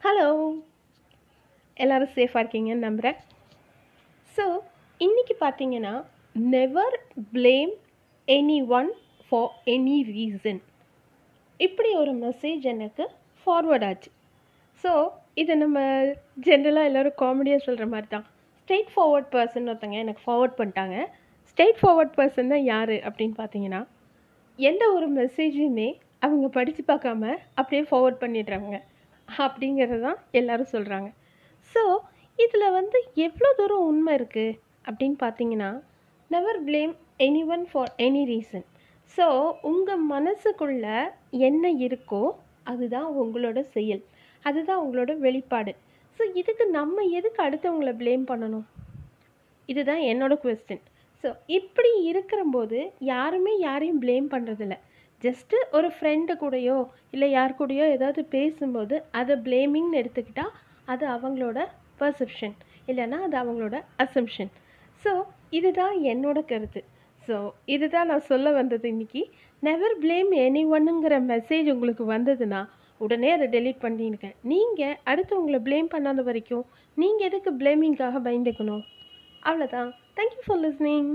Hello எல்லோரும் சேஃபாக இருக்கீங்கன்னு நம்புகிறேன் ஸோ இன்றைக்கி பார்த்தீங்கன்னா never blame anyone for any reason இப்படி ஒரு மெசேஜ் எனக்கு ஃபார்வர்ட் ஆச்சு. ஸோ இதை நம்ம ஜென்ரலாக எல்லோரும் காமெடியாக சொல்கிற மாதிரி தான் ஸ்ட்ரெயிட் ஃபார்வர்ட் பர்சன் ஒருத்தங்க எனக்கு ஃபார்வர்ட் பண்ணிட்டாங்க. ஸ்ட்ரெயிட் ஃபார்வர்ட் பர்சன் தான் யார் அப்படின்னு பார்த்தீங்கன்னா எந்த ஒரு மெசேஜையுமே அவங்க படித்து பார்க்காம அப்படியே ஃபார்வர்ட் பண்ணிடுறாங்க அப்படிங்கிறது தான் எல்லோரும் சொல்கிறாங்க ஸோ இதில் வந்து எவ்வளோ தூரம் உண்மை இருக்குது அப்படின்னு பார்த்தீங்கன்னா never blame anyone for any reason so உங்கள் மனசுக்குள்ள என்ன இருக்கோ அதுதான் உங்களோட செயல். அதுதான் உங்களோட வெளிப்பாடு. ஸோ இதுக்கு நம்ம எதுக்கு அடுத்தவங்களை ப்ளேம் பண்ணணும்? இதுதான் என்னோட கொஸ்டின் ஸோ இப்படி இருக்கிறம்போது யாருமே யாரையும் ப்ளேம் பண்ணுறதில்ல ஜஸ்ட்டு ஒரு ஃப்ரெண்டு கூடயோ இல்லை யார் கூடயோ ஏதாவது பேசும்போது அதை ப்ளேமிங்னு எடுத்துக்கிட்டால் அது அவங்களோட பர்செப்ஷன் இல்லைன்னா அது அவங்களோட அசம்ஷன் ஸோ இதுதான் என்னோட கருத்து. ஸோ இதுதான் நான் சொல்ல வந்தது இன்னைக்கு. நெவர் ப்ளேம் எனி ஒன்னுங்கிற மெசேஜ் உங்களுக்கு வந்ததுன்னா உடனே அதை டெலீட் பண்ணிடுங்க. நீங்கள் அடுத்தவங்களை ப்ளேம் பண்ணாத வரைக்கும் நீங்கள் எதுக்கு ப்ளேமிங்காக பயந்துக்கணும்? அவ்வளோதான் தேங்க்யூ ஃபார் லிஸ்னிங்